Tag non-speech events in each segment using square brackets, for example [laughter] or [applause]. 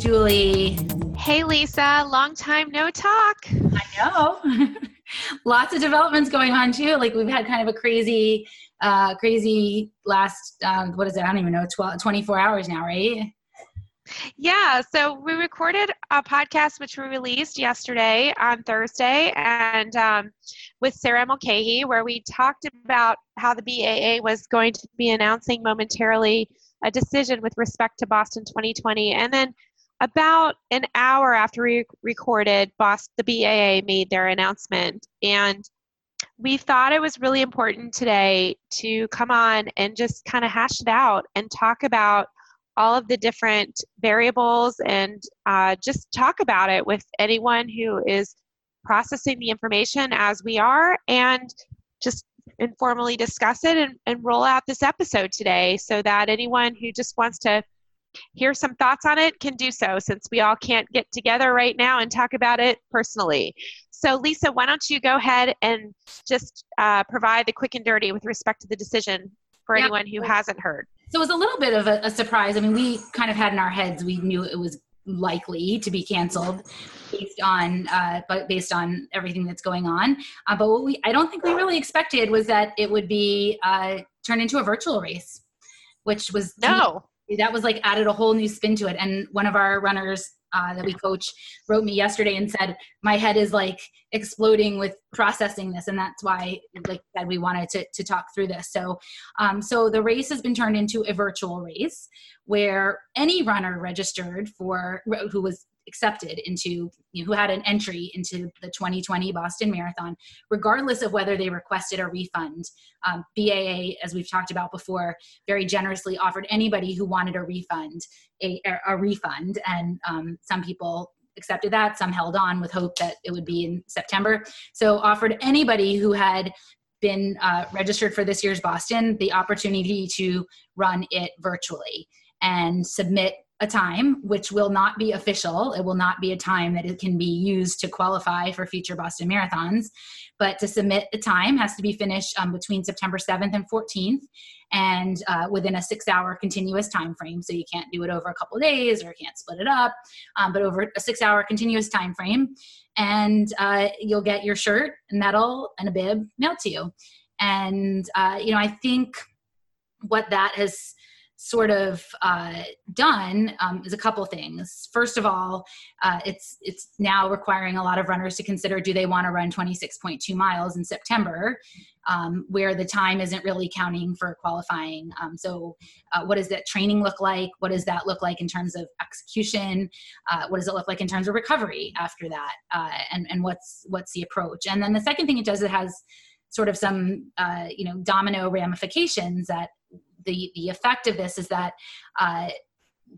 Julie. Hey, Lisa. Long time no talk. I know. [laughs] Lots of developments going on too. Like we've had kind of a crazy, uh, crazy last, um, what is it? I don't even know, 12, 24 hours now, right? Yeah, so we recorded a podcast which we released yesterday on Thursday, and um, with Sarah Mulcahy, where we talked about how the BAA was going to be announcing momentarily a decision with respect to Boston 2020. And then about an hour after we recorded, Boston, the BAA made their announcement. And we thought it was really important today to come on and just kind of hash it out and talk about all of the different variables and uh, just talk about it with anyone who is processing the information as we are and just informally discuss it and, and roll out this episode today so that anyone who just wants to hear some thoughts on it can do so since we all can't get together right now and talk about it personally. So, Lisa, why don't you go ahead and just uh, provide the quick and dirty with respect to the decision for yeah. anyone who hasn't heard? So, it was a little bit of a, a surprise. I mean, we kind of had in our heads, we knew it was likely to be canceled based on uh, but based on everything that's going on. Uh, but what we I don't think we really expected was that it would be uh, turned into a virtual race, which was no that was like added a whole new spin to it. And one of our runners uh, that we coach wrote me yesterday and said my head is like exploding with processing this and that's why like that we wanted to, to talk through this so um, so the race has been turned into a virtual race where any runner registered for who was accepted into you know, who had an entry into the 2020 Boston Marathon, regardless of whether they requested a refund. Um, BAA, as we've talked about before, very generously offered anybody who wanted a refund a, a refund, and um, some people accepted that. Some held on with hope that it would be in September. So offered anybody who had been uh, registered for this year's Boston the opportunity to run it virtually and submit a time which will not be official. It will not be a time that it can be used to qualify for future Boston marathons. But to submit a time has to be finished um, between September 7th and 14th and uh, within a six hour continuous time frame. So you can't do it over a couple days or can't split it up, um, but over a six hour continuous time frame. And uh, you'll get your shirt, medal, and a bib mailed to you. And, uh, you know, I think what that has sort of uh, done um, is a couple things. First of all, uh, it's it's now requiring a lot of runners to consider: do they want to run 26.2 miles in September, um, where the time isn't really counting for qualifying? Um, so, uh, what does that training look like? What does that look like in terms of execution? Uh, what does it look like in terms of recovery after that? Uh, and and what's what's the approach? And then the second thing it does, it has sort of some uh, you know domino ramifications that the the effect of this is that uh,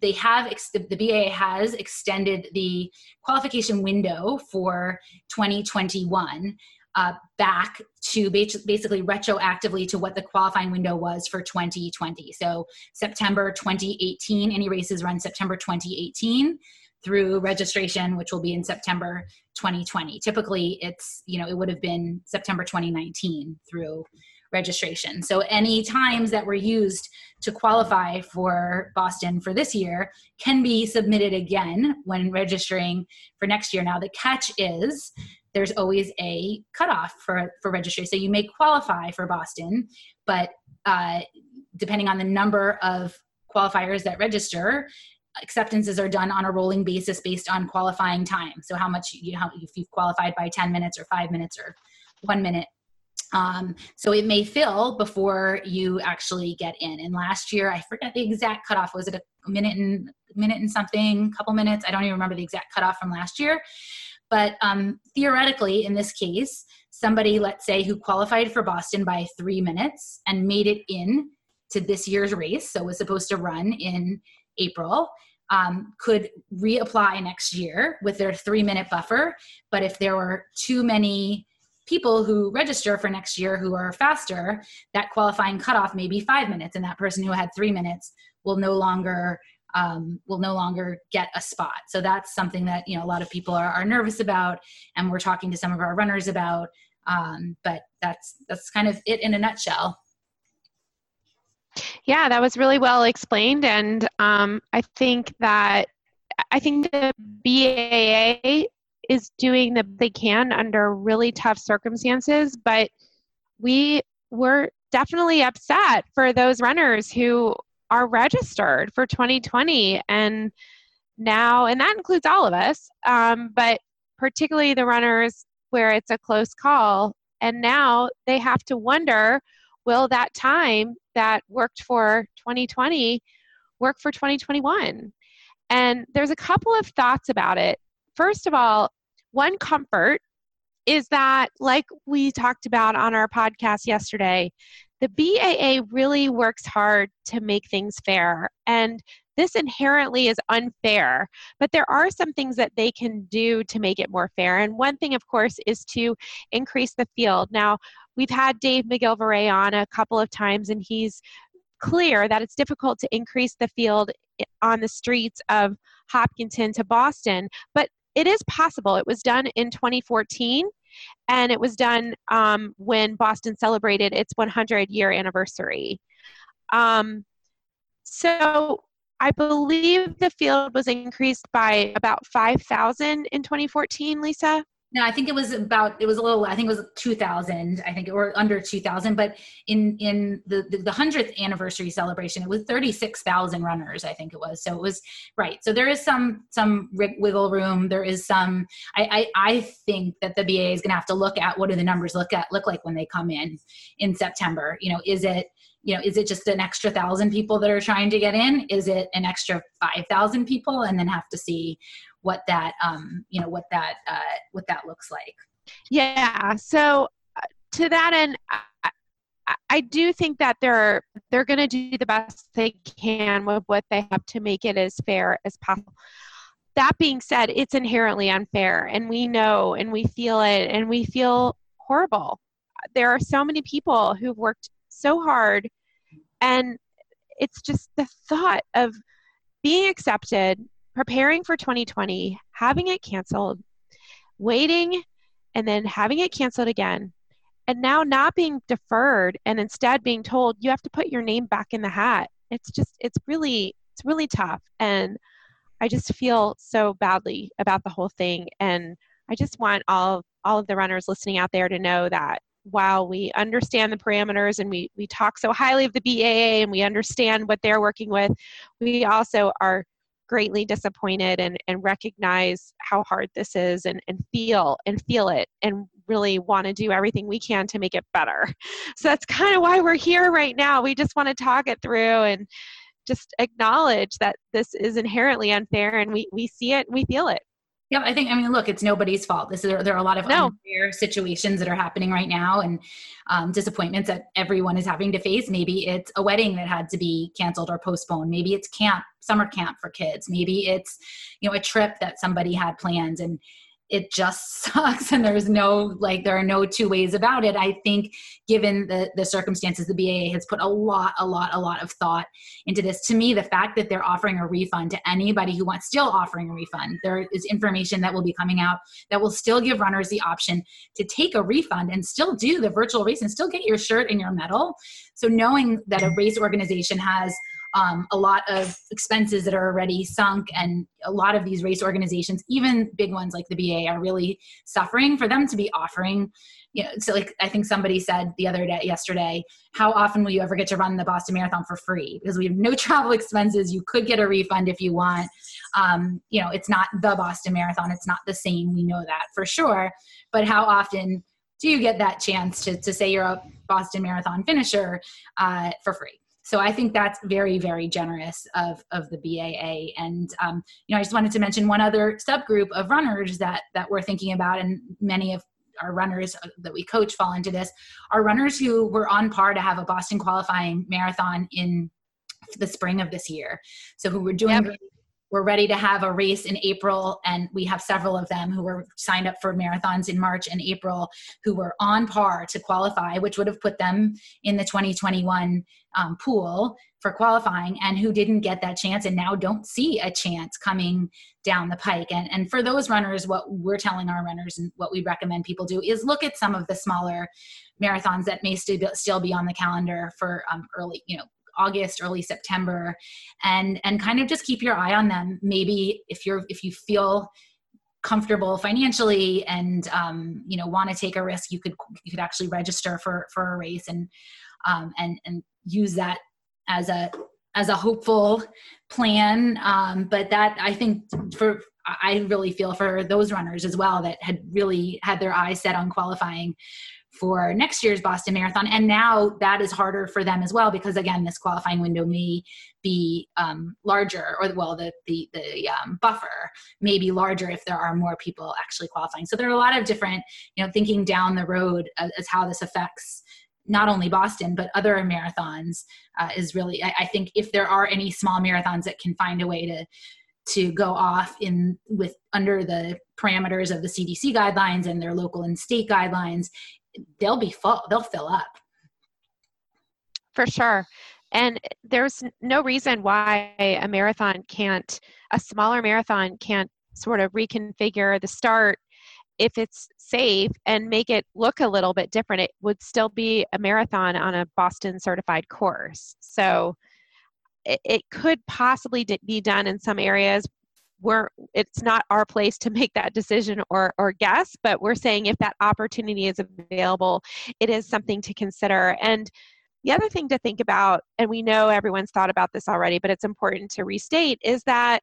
they have the BAA has extended the qualification window for 2021 uh, back to basically retroactively to what the qualifying window was for 2020. So September 2018, any races run September 2018 through registration, which will be in September 2020. Typically, it's you know it would have been September 2019 through registration. So any times that were used to qualify for Boston for this year can be submitted again when registering for next year. Now the catch is there's always a cutoff for for registry. So you may qualify for Boston, but uh, depending on the number of qualifiers that register, acceptances are done on a rolling basis based on qualifying time. So how much you how if you've qualified by 10 minutes or 5 minutes or 1 minute um, so it may fill before you actually get in. And last year, I forget the exact cutoff. Was it a minute and minute and something, couple minutes? I don't even remember the exact cutoff from last year. But um, theoretically, in this case, somebody, let's say, who qualified for Boston by three minutes and made it in to this year's race, so was supposed to run in April, um, could reapply next year with their three minute buffer. But if there were too many people who register for next year who are faster, that qualifying cutoff may be five minutes, and that person who had three minutes will no longer um, will no longer get a spot. So that's something that you know a lot of people are, are nervous about, and we're talking to some of our runners about. Um, but that's that's kind of it in a nutshell. Yeah, that was really well explained, and um, I think that I think the BAA is doing the they can under really tough circumstances, but we were definitely upset for those runners who are registered for 2020 and now and that includes all of us um, but particularly the runners where it's a close call. And now they have to wonder will that time that worked for 2020 work for 2021 and there's a couple of thoughts about it. First of all one comfort is that like we talked about on our podcast yesterday the BAA really works hard to make things fair. And this inherently is unfair, but there are some things that they can do to make it more fair. And one thing, of course, is to increase the field. Now, we've had Dave McGillivray on a couple of times, and he's clear that it's difficult to increase the field eh, on the streets of Hopkinton to Boston, but it is possible. It was done in 2014 and it was done um, when Boston celebrated its 100 year anniversary. Um, so I believe the field was increased by about 5,000 in 2014, Lisa. No, I think it was about it was a little I think it was 2000 I think or under 2000 but in in the the, 100th anniversary celebration it was 36,000 runners I think it was. So it was right so there is some some wiggle room there is some I I, I think that the BA is going to have to look at what do the numbers look at look like when they come in in September? You know is it you know is it just an extra thousand people that are trying to get in? Is it an extra 5000 people and then have to see what that um, you know what that uh, what that looks like. Yeah so uh, to that end I, I do think that they're they're going to do the best they can with what they have to make it as fair as possible. That being said it's inherently unfair and we know and we feel it and we feel horrible. There are so many people who've worked so hard and it's just the thought of being accepted preparing for 2020, having it canceled, waiting, and then having it canceled again, and now not being deferred and instead being told you have to put your name back in the hat. It's just, it's really, it's really tough. And I just feel so badly about the whole thing. And I just want all, all of the runners listening out there to know that while we understand the parameters and we, we talk so highly of the BAA and we understand what they're working with, we also are greatly disappointed and, and recognize how hard this is and, and feel and feel it and really want to do everything we can to make it better. [laughs] So that's kind of why we're here right now. We just want to talk it through and just acknowledge that this is inherently unfair and we, we see it and we feel it. Yeah, I think I mean, look, it's nobody's fault. This is there are a lot of no. unfair situations that are happening right now, and um, disappointments that everyone is having to face. Maybe it's a wedding that had to be canceled or postponed. Maybe it's camp, summer camp for kids. Maybe it's you know a trip that somebody had planned, and it just [laughs] sucks and there's no like there are no two ways about it. I think given the the circumstances the baa has put a lot a lot a lot of thought into this. To me the fact that they're offering a refund to anybody who wants still offering a refund there is information that will be coming out that will still give runners the option to take a refund and still do the virtual race and still get your shirt and your medal. So knowing that a race organization has um, a lot of expenses that are already sunk and a lot of these race organizations even big ones like the ba are really suffering for them to be offering you know so like i think somebody said the other day yesterday how often will you ever get to run the boston marathon for free? Because we have no [laughs] travel expenses. You could get a refund if you want. Um, you know it's not the boston marathon. It's not the same. We know that for sure. But how often do you get that chance to, to say you're a boston marathon finisher uh, for free so I think that's very, very generous of, of the BAA. And, um, you know, I just wanted to mention one other subgroup of runners that, that we're thinking about, and many of our runners uh, that we coach fall into this, are runners who were on par to have a Boston qualifying marathon in the spring of this year. So who were doing yep we're ready to have a race in April, and we have several of them who were signed up for marathons in March and April who were on par to qualify, which would have put them in the 2021 um, pool for qualifying, and who didn't get that chance and now don't see a chance coming down the pike. And, and for those runners, what we're telling our runners and what we recommend people do is look at some of the smaller marathons that may still be on the calendar for um, early, you know, August, early September, and and kind of just keep your eye on them. Maybe if you're if you feel comfortable financially and um, you know want to take a risk, you could you could actually register for for a race and um, and and use that as a as a hopeful plan. Um, but that I think for I really feel for those runners as well that had really had their eyes set on qualifying for next year's Boston Marathon. And now that is harder for them as well because again, this qualifying window may be um, larger, or well, the the the um, buffer may be larger if there are more people actually qualifying. So there are a lot of different, you know, thinking down the road as, as how this affects not only Boston but other marathons uh, is really. I, I think if there are any small marathons that can find a way to to go off in with under the parameters of the CDC guidelines and their local and state guidelines they'll be full they'll fill up. For sure. And there's no reason why a marathon can't a smaller marathon can't sort of reconfigure the start if it's safe and make it look a little bit different. It would still be a marathon on a boston certified course. So it, it could possibly be done in some areas we're it's not our place to [laughs] make that decision or or guess but we're saying if that opportunity is available it is something to consider. And the other thing to think about and we know everyone's thought about this already but it's important to restate is that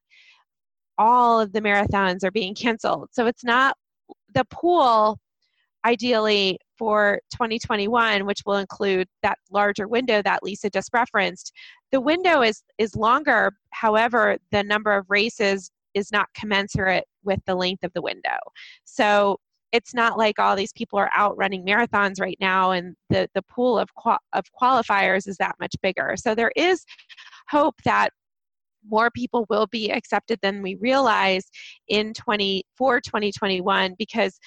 all of the marathons are being canceled. So it's not the pool ideally for 2021 which will include that larger window that lisa just referenced. The window is is longer. However the number of races is not commensurate with the length of the window. So it's not like all these people are out running marathons right now and the, the pool of, qual- of qualifiers is that much bigger. So there is hope that more people will be accepted than we realize in 20 for 2021 because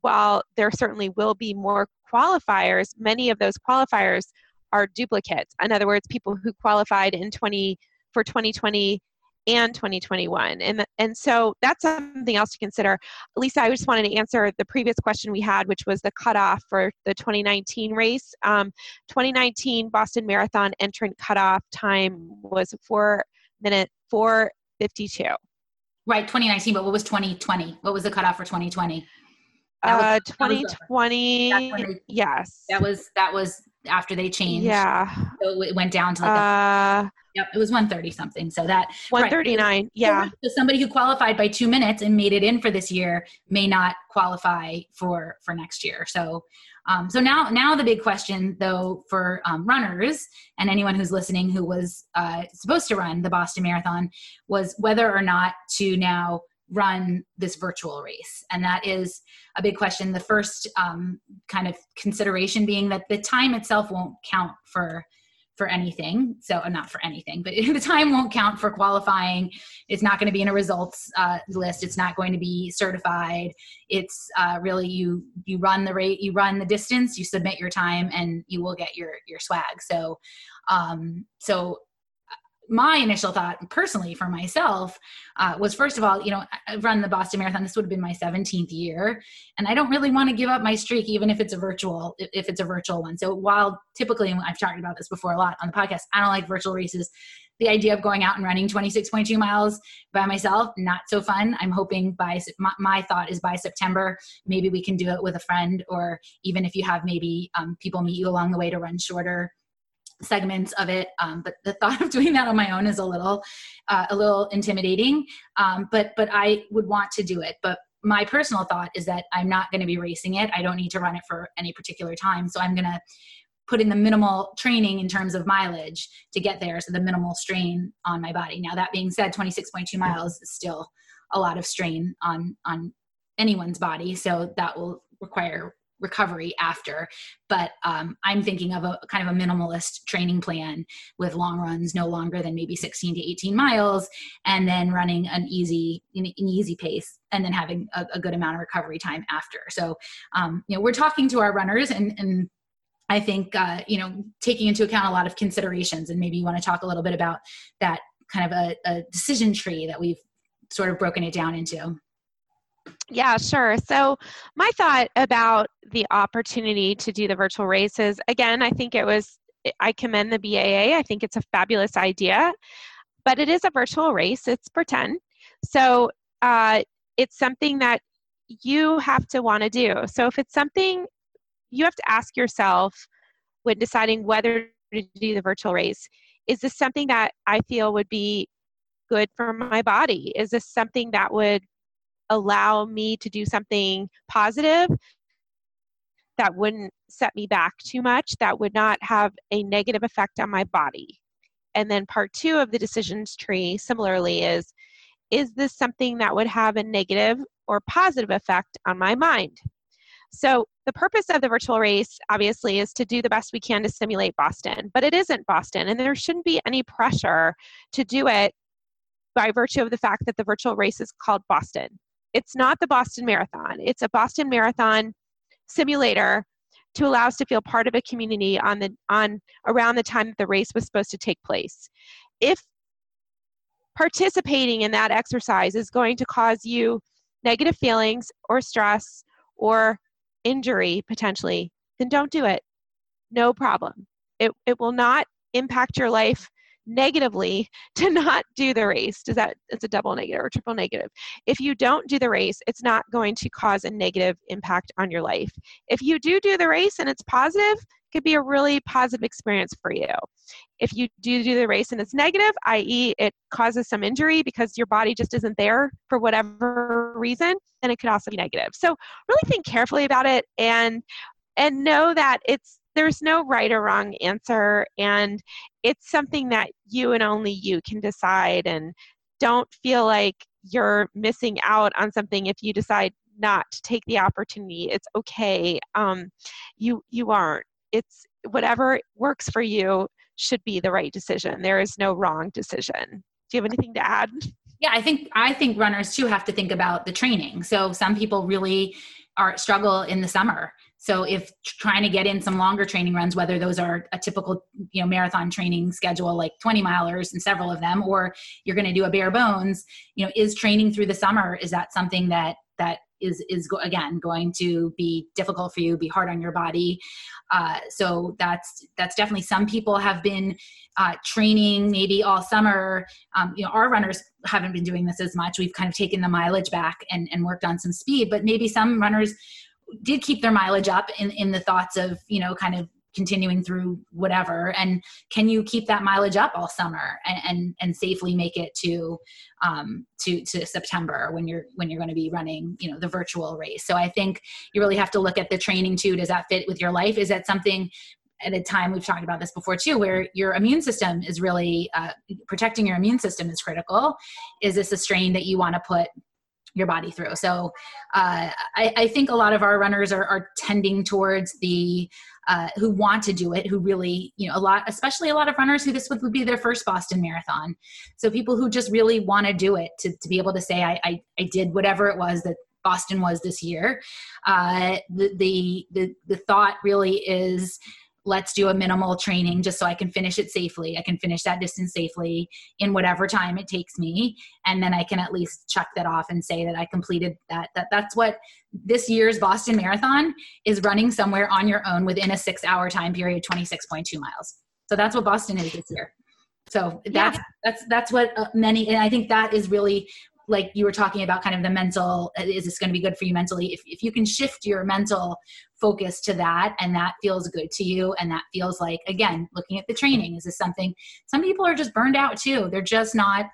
while there certainly will be more qualifiers, many of those qualifiers are duplicates. In other words, people who qualified in 20 for 2020 and 2021. And, and so that's something else to consider. Lisa, I just wanted to answer the previous question we had, which was the cutoff for the 2019 race. Um, 2019 Boston Marathon entrant cutoff time was four minute 452. Right, 2019, but what was 2020? What was the cutoff for 2020? Uh, 2020. That was, yes. That was that was after they changed. Yeah. So it went down to like. Uh, a, yep, it was 130 something. So that. 139. Right. Yeah. So somebody who qualified by two minutes and made it in for this year may not qualify for for next year. So. Um, so now, now the big question, though, for um, runners and anyone who's listening who was uh, supposed to run the Boston Marathon was whether or not to now run this virtual race. And that is a big question. The first um, kind of consideration being that the time itself won't count for for anything. So uh, not for anything but [laughs] the time won't count for qualifying. It's not going to be in a results uh, list. It's not going to be certified. It's uh, really you you run the rate you run the distance you submit your time and you will get your your swag. So um so my initial thought personally for myself uh, was first of all you know i've run the boston marathon. This would have been my 17th year and i don't really want to give up my streak even if it's a virtual if it's a virtual one. So while typically i've talked about this before a lot on the podcast i don't like virtual races the idea of going out and running 26.2 miles by myself not so fun. I'm hoping by my, my thought is by september maybe we can do it with a friend or even if you have maybe um, people meet you along the way to run shorter segments of it um, but the [laughs] thought of doing that on my own is a little uh, a little intimidating um, but but i would want to do it. But my personal thought is that i'm not going to be racing it. I don't need to run it for any particular time. So i'm going to put in the minimal training in terms of mileage to get there so the minimal strain on my body. Now that being said 26.2 miles is still a lot of strain on on anyone's body. So that will require recovery after but um, i'm thinking of a kind of a minimalist training plan with long runs no longer than maybe 16 to 18 miles and then running an easy an easy pace and then having a, a good amount of recovery time after so um, you know we're talking to our runners and, and I think uh, you know taking into account a lot of considerations, and maybe you want to talk a little bit about that kind of a, a decision tree that we've sort of broken it down into. Yeah, sure. So, my thought about the opportunity to do the virtual races again, I think it was I commend the BAA. I think it's a fabulous idea, but it is a virtual race. It's pretend. So uh, it's something that you have to want to do. So if it's something you have to ask yourself when deciding whether to do the virtual race, is this something that I feel would be good for my body? Is this something that would allow me to do something positive that wouldn't set me back too much, that would not have a negative effect on my body? And then part two of the decisions tree, similarly, is is this something that would have a negative or positive effect on my mind? So, the purpose of the virtual race, obviously, is to do the best we can to simulate Boston, but it isn't Boston, and there shouldn't be any pressure to do it by virtue of the fact that the virtual race is called Boston. It's not the Boston Marathon, it's a Boston Marathon simulator to allow us to feel part of a community on the on around the time that the race was supposed to take place. If participating in that exercise is going to cause you negative feelings or stress or injury potentially, then don't do it. No problem. It, it will not impact your life negatively [laughs] to not do the race. Does that it's a double negative or triple negative? If you don't do the race, it's not going to cause a negative impact on your life. If you do do the race and it's positive, it could be a really positive experience for you. If you do do the race and it's negative, i.e., it causes some injury because your body just isn't there for whatever reason, then it could also be negative. So really think carefully about it and and know that it's there's no right or wrong answer and it's something that you and only you can decide and don't feel like you're missing out on something if you decide not to take the opportunity. It's okay. Um, you you aren't. It's whatever works for you should be the right decision. There is no wrong decision. Do you have anything to add? Yeah i think i think runners too have to think about the training. So some people really are struggle in the summer so if trying to get in some longer training runs, whether those are a typical, you know, marathon training schedule, like 20 milers and several of them, or you're going to do a bare bones, you know, is training through the summer, is that something that, that is, is again, going to be difficult for you, be hard on your body. Uh, so that's, that's definitely some people have been uh, training maybe all summer. Um, you know, our runners haven't been doing this as much. We've kind of taken the mileage back and, and worked on some speed, but maybe some runners did keep their mileage up in, in the thoughts of you know kind of continuing through whatever. And can you keep that mileage up all summer and and, and safely make it to um to to september when you're when you're going to be running you know the virtual race? So i think you really have to look at the training too. Does that fit with your life? Is that something at a time we've talked about this before too where your immune system is really uh, protecting your immune system is critical. Is this a strain that you want to put your body through. So uh, I, I, think a lot of our runners are, are tending towards the uh, who want to do it, who really, you know, a lot, especially a lot of runners who this would, would be their first Boston Marathon. So people who just really want to do it to, to be able to say, I, I, I did whatever it was that Boston was this year. Uh, the, the, the, the thought really is let's do a minimal training just so I can finish it safely. I can finish that distance safely in whatever time it takes me. And then I can at least check that off and say that I completed that. that that's what this year's Boston Marathon is running somewhere on your own within a six hour time period, 26.2 miles. So that's what Boston is this year. So that's yeah. that's that's what uh, many, and I think that is really like you were talking about kind of the mental is this going to be good for you mentally? If, if you can shift your mental focus to that and that feels good to you and that feels like again looking at the training is this something some people are just burned out too. They're just not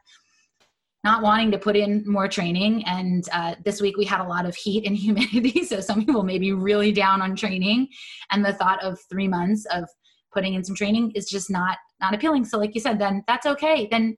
not wanting to put in more training. And uh, this week we had a lot of heat and [laughs] humidity so some people may be really down on training. And the thought of three months of putting in some training is just not not appealing. So like you said then that's okay. Then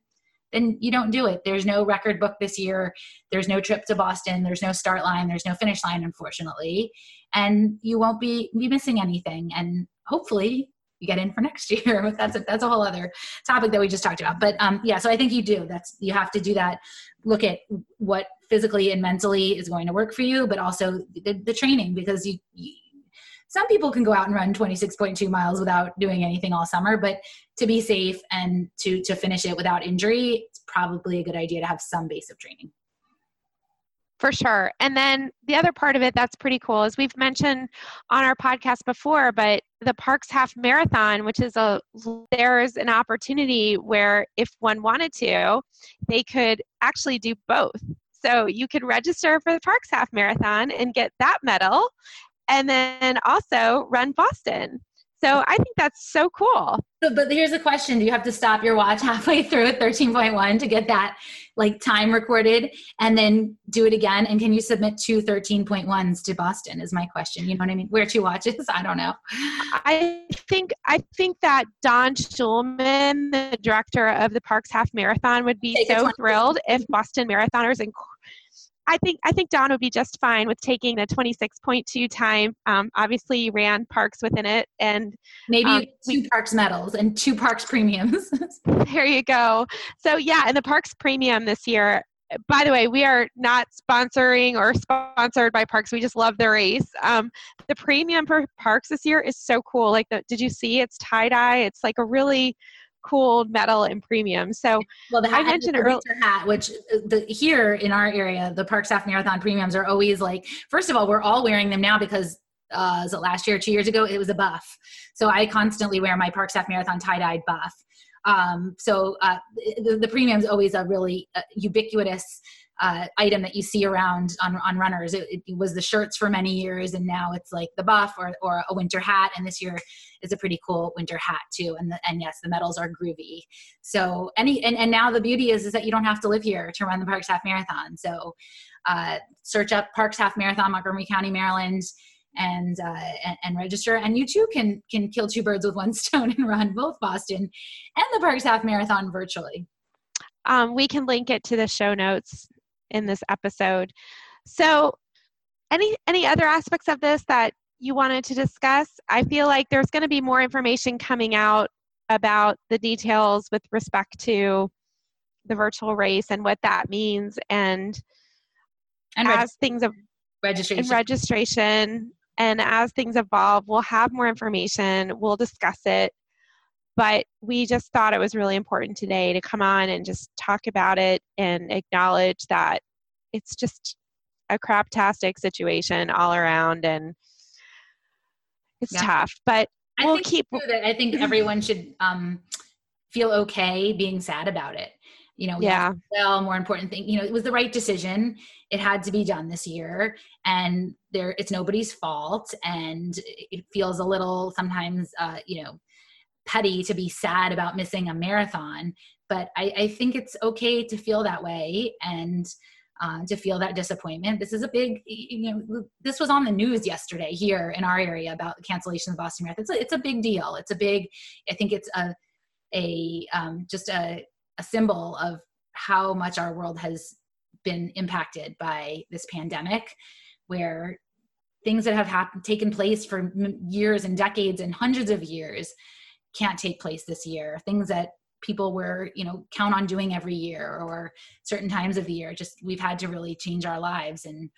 then you don't do it. There's no record book this year. There's no trip to Boston. There's no start line. There's no finish line, unfortunately. And you won't be, be missing anything. And hopefully you get in for [laughs] next year. But that's a, that's a whole other topic that we just talked about. But um, yeah, so I think you do. That's you have to do that. Look at what physically and mentally is going to work for you, but also the, the training because you, you some people can go out and run 26.2 miles without doing anything all summer but to be safe and to to finish it without injury it's probably a good idea to have some base of training For sure. And then the other part of it that's pretty cool is we've mentioned on our podcast before, but the Parks Half Marathon, which is a there's an opportunity where if one wanted to, they could actually do both. So you could register for the Parks Half Marathon and get that medal and then also run Boston. So I think that's so cool. But here's a question: Do you have to stop your watch [laughs] halfway through at 13.1 to get that like time recorded, and then do it again? And can you submit two 13.1s to Boston? Is my question. You know what I mean? Wear two watches? [laughs] I don't know. I think I think that Don Schulman, the director of the Parks Half Marathon, would be Take so thrilled if Boston marathoners and I think I think Don would be just fine with taking the 26.2 time. Um, obviously, ran parks within it, and maybe um, two we, parks medals and two parks premiums. [laughs] there you go. So yeah, and the parks premium this year. By the way, we are not sponsoring or sponsored by Parks. We just love the race. Um, the premium for Parks this year is so cool. Like, the, did you see? It's tie dye. It's like a really cool metal and premium. So well, the hat, I mentioned earlier hat, which uh, the, here in our area, the Parks Half Marathon premiums are always like. First of all, we're all wearing them now because uh, is it last year, two years ago? It was a buff. So I constantly wear my Parks Half Marathon tie dyed buff. Um, so uh, the, the premium is always a really uh, ubiquitous uh, item that you see around on, on runners. It, it, was the shirts for many years, and now it's like the buff or, or a winter hat. And this year is a pretty cool winter hat too. And the, and yes, the medals are groovy. So any and, and now the beauty is is that you don't have to live here to run the Parks Half Marathon. So uh, search up Parks Half Marathon, Montgomery County, Maryland. And, uh, and, and register, and you too can can kill two birds with one [laughs] stone and run both Boston and the Parks Half Marathon virtually. Um, we can link it to the show notes in this episode. So, any any other aspects of this that you wanted to discuss? I feel like there's going to be more information coming out about the details with respect to the virtual race and what that means and, and as things of registration registration and as things evolve we'll have more information we'll discuss it but we just thought it was really important today to come on and just talk about it and acknowledge that it's just a craptastic situation all around and it's yeah. tough but we'll I think keep that i think [laughs] everyone should um, feel okay being sad about it you know yeah well more important thing you know it was the right decision it had to be done this year and there it's nobody's fault and it feels a little sometimes uh, you know petty to be sad about missing a marathon but I, I think it's okay to feel that way and uh, to feel that disappointment. This is a big, you know, this was on the news yesterday here in our area about the cancellation of Boston Marathon. It's a, it's a big deal. It's a big, I think it's a, a um, just a, a symbol of how much our world has been impacted by this pandemic, where things that have happened, taken place for years and decades and hundreds of years can't take place this year. Things that people were you know count on doing every year or certain times of the year just we've had to really change our lives and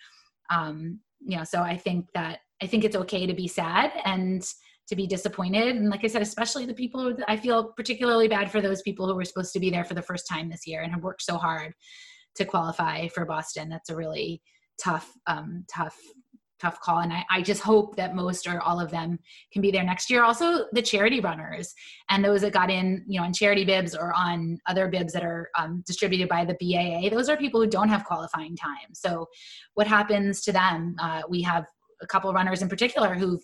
um you know so i think that i think it's okay to be sad and to be disappointed. And like i said especially the people i feel particularly bad for those people who were supposed to be there for the first time this year and have worked so hard to qualify for boston. That's a really tough um tough tough call. And I, I, just hope that most or all of them can be there next year. Also the charity runners and those that got in you know on charity bibs or on other bibs that are um, distributed by the baa those are people who don't have qualifying time. So what happens to them? Uh, we have a couple runners in particular who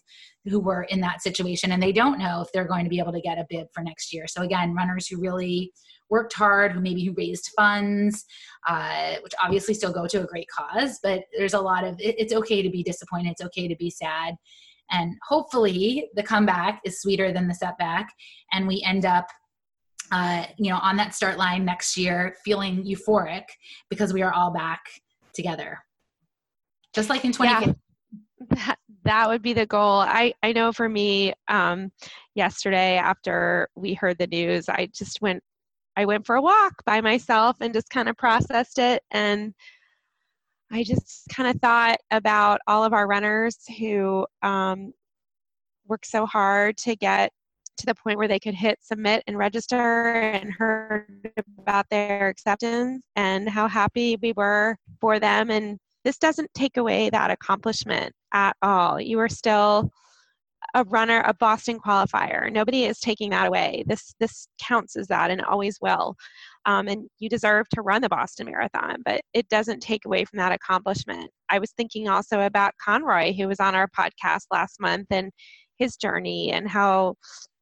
who were in that situation and they don't know if they're going to be able to get a bib for next year so again runners who really worked hard, who maybe who raised funds, uh, which obviously still go to a great cause. But there's a lot of it, it's okay to be disappointed. It's okay to be sad, and hopefully the comeback is sweeter than the setback, and we end up. Uh, you know, on that start line next year, feeling euphoric because we are all back together, just like in 2015. That, that would be the goal. I, I know for me, um, yesterday after we heard the news, I just went I went for a walk by myself and just kind of processed it. And I just kind of thought about all of our runners who um, work so hard to get to the point where they could hit submit and register and heard about their acceptance and how happy we were for them and this doesn't take away that accomplishment at all. You are still a runner, a Boston qualifier. Nobody is taking that away. This this counts as that and always will. Um, and you deserve to run the Boston Marathon, but it doesn't take away from that accomplishment. I was thinking also about Conroy, who was on our podcast last month, and his journey and how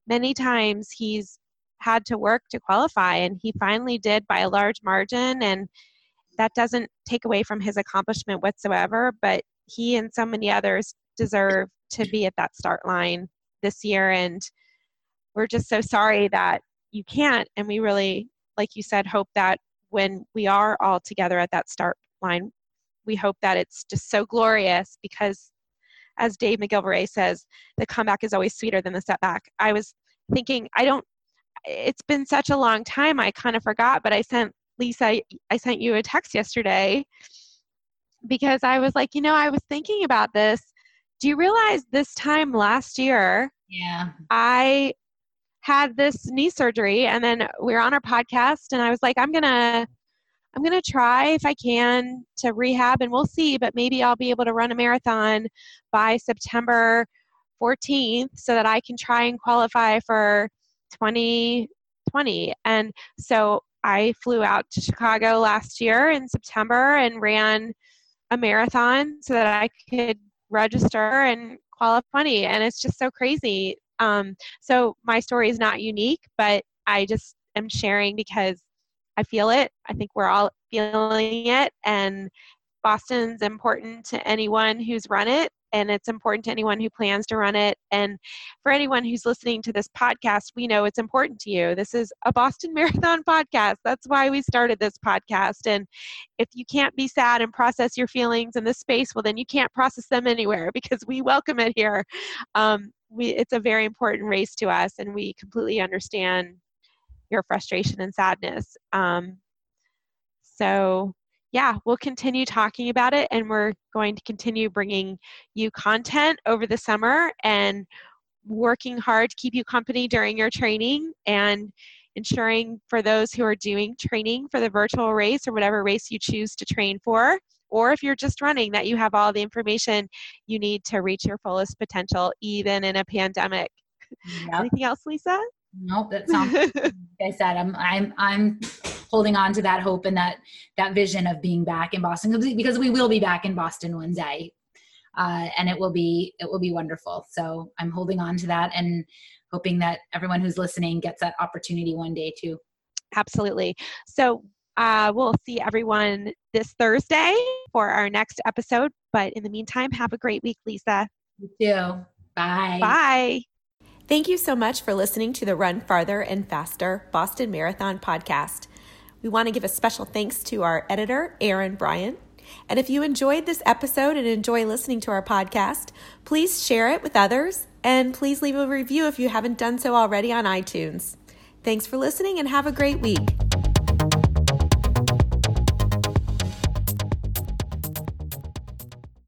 many times he's had to work to qualify, and he finally did by a large margin. And that doesn't take away from his accomplishment whatsoever, but he and so many others deserve to be at that start line this year. And we're just so sorry that you can't. And we really, like you said, hope that when we are all together at that start line, we hope that it's just so glorious because, as Dave McGillivray says, the comeback is always sweeter than the setback. I was thinking, I don't, it's been such a long time, I kind of forgot, but I sent Lisa, I sent you a text yesterday because I was like, you know, I was thinking about this. Do you realize this time last year yeah. I had this knee surgery and then we were on our podcast and i was like i'm gonna i'm gonna try if i can to rehab and we'll see but maybe i'll be able to run a marathon by september 14th so that i can try and qualify for 2020 and so i flew out to chicago last year in september and ran a marathon so that i could register and qualify money. And it's just so crazy. Um, so my story is not unique but i just am sharing because i feel it. I think we're all feeling it. And boston's important to anyone who's run it and it's important to anyone who plans to run it. And for anyone who's listening to this podcast, we know it's important to you. This is a Boston [laughs] Marathon podcast. That's why we started this podcast. And if you can't be sad and process your feelings in this space, well, then you can't process them anywhere [laughs] because we welcome it here. Um, we, it's a very important race to us, and we completely understand your frustration and sadness. Um, so yeah, we'll continue talking about it and we're going to continue bringing you content over the summer and working hard to keep you company during your training and ensuring for those who are doing training for the virtual race or whatever race you choose to train for or if you're just running that you have all the information you need to reach your fullest potential even in a pandemic yep. anything else lisa nope that sounds [laughs] like i said i'm i'm i'm holding on to that hope and that that vision of being back in Boston because we will be back in Boston one day. Uh, and it will be it will be wonderful. So I'm holding on to that and hoping that everyone who's listening gets that opportunity one day too. Absolutely. So uh, we'll see everyone this Thursday for our next episode. But in the meantime, have a great week, Lisa. You too. Bye. Bye. Thank you so much for listening to the Run Farther and Faster Boston Marathon podcast. We want to give a special thanks to our editor, Aaron Bryant. And if you enjoyed this episode and enjoy listening to our podcast, please share it with others and please leave a review if you haven't done so already on iTunes. Thanks for listening and have a great week.